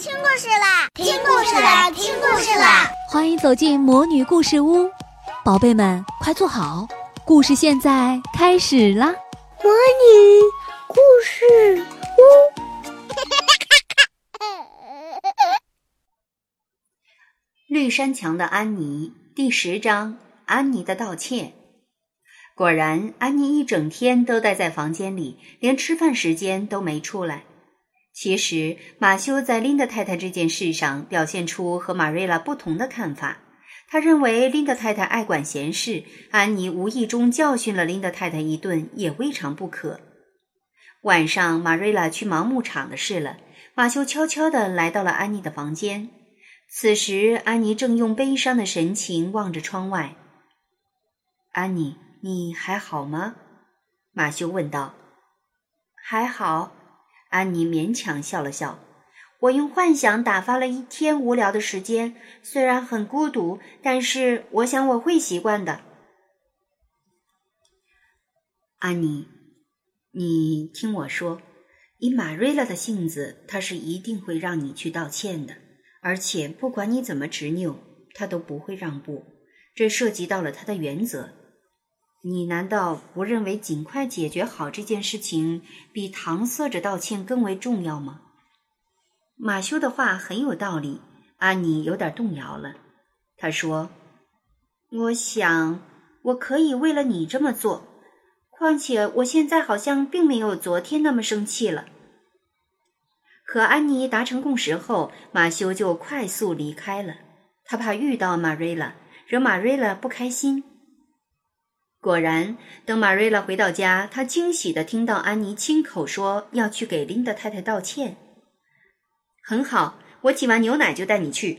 听故事啦！听故事啦！听故事啦！欢迎走进魔女故事屋，宝贝们快坐好，故事现在开始啦！魔女故事屋，绿山墙的安妮第十章：安妮的道歉。果然，安妮一整天都待在房间里，连吃饭时间都没出来。其实，马修在琳达太太这件事上表现出和马瑞拉不同的看法。他认为琳达太太爱管闲事，安妮无意中教训了琳达太太一顿也未尝不可。晚上，马瑞拉去忙牧场的事了，马修悄悄地来到了安妮的房间。此时，安妮正用悲伤的神情望着窗外。安妮，你还好吗？马修问道。还好。安妮勉强笑了笑。我用幻想打发了一天无聊的时间，虽然很孤独，但是我想我会习惯的。安妮，你听我说，以马瑞拉的性子，她是一定会让你去道歉的，而且不管你怎么执拗，她都不会让步。这涉及到了她的原则。你难道不认为尽快解决好这件事情比搪塞着道歉更为重要吗？马修的话很有道理，安妮有点动摇了。她说：“我想我可以为了你这么做，况且我现在好像并没有昨天那么生气了。”和安妮达成共识后，马修就快速离开了。他怕遇到马瑞拉，惹马瑞拉不开心。果然，等马瑞拉回到家，她惊喜地听到安妮亲口说要去给琳达太太道歉。很好，我挤完牛奶就带你去。”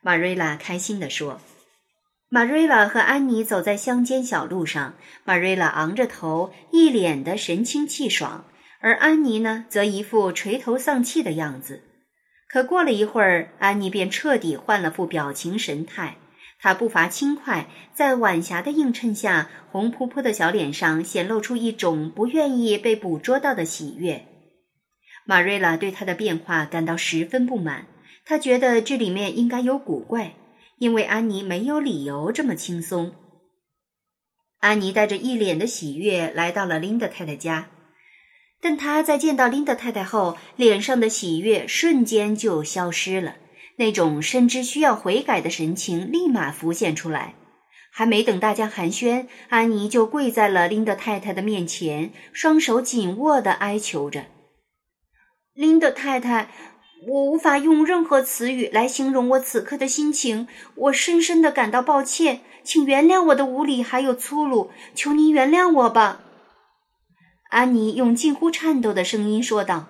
马瑞拉开心地说。马瑞拉和安妮走在乡间小路上，马瑞拉昂着头，一脸的神清气爽，而安妮呢，则一副垂头丧气的样子。可过了一会儿，安妮便彻底换了副表情神态。她步伐轻快，在晚霞的映衬下，红扑扑的小脸上显露出一种不愿意被捕捉到的喜悦。马瑞拉对她的变化感到十分不满，她觉得这里面应该有古怪，因为安妮没有理由这么轻松。安妮带着一脸的喜悦来到了琳达太太家，但她在见到琳达太太后，脸上的喜悦瞬间就消失了。那种深知需要悔改的神情立马浮现出来，还没等大家寒暄，安妮就跪在了琳达太太的面前，双手紧握的哀求着：“琳达太太，我无法用任何词语来形容我此刻的心情，我深深的感到抱歉，请原谅我的无礼还有粗鲁，求您原谅我吧。”安妮用近乎颤抖的声音说道。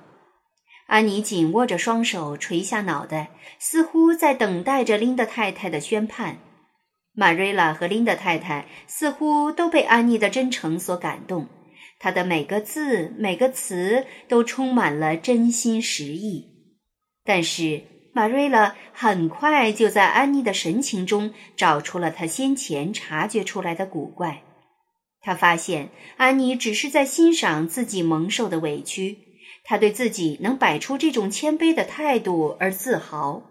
安妮紧握着双手，垂下脑袋，似乎在等待着琳达太太的宣判。马瑞拉和琳达太太似乎都被安妮的真诚所感动，她的每个字、每个词都充满了真心实意。但是，马瑞拉很快就在安妮的神情中找出了她先前察觉出来的古怪。她发现安妮只是在欣赏自己蒙受的委屈。他对自己能摆出这种谦卑的态度而自豪，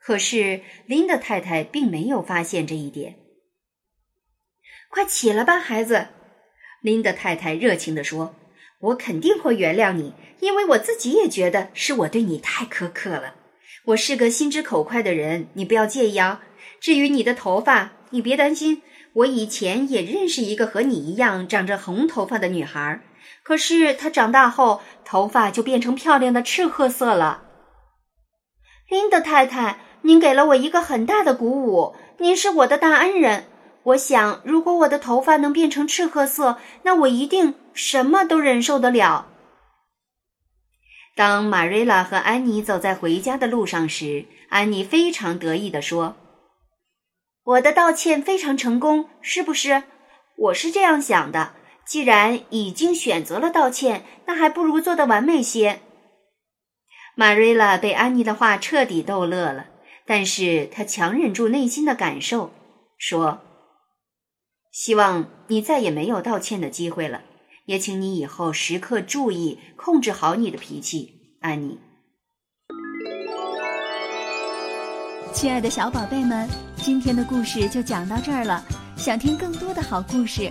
可是琳达太太并没有发现这一点。快起来吧，孩子！琳达太太热情地说：“我肯定会原谅你，因为我自己也觉得是我对你太苛刻了。我是个心直口快的人，你不要介意啊。至于你的头发，你别担心，我以前也认识一个和你一样长着红头发的女孩。”可是她长大后，头发就变成漂亮的赤褐色了。琳达太太，您给了我一个很大的鼓舞，您是我的大恩人。我想，如果我的头发能变成赤褐色，那我一定什么都忍受得了。当玛瑞拉和安妮走在回家的路上时，安妮非常得意地说：“我的道歉非常成功，是不是？我是这样想的。”既然已经选择了道歉，那还不如做的完美些。玛瑞拉被安妮的话彻底逗乐了，但是她强忍住内心的感受，说：“希望你再也没有道歉的机会了，也请你以后时刻注意控制好你的脾气，安妮。”亲爱的小宝贝们，今天的故事就讲到这儿了。想听更多的好故事，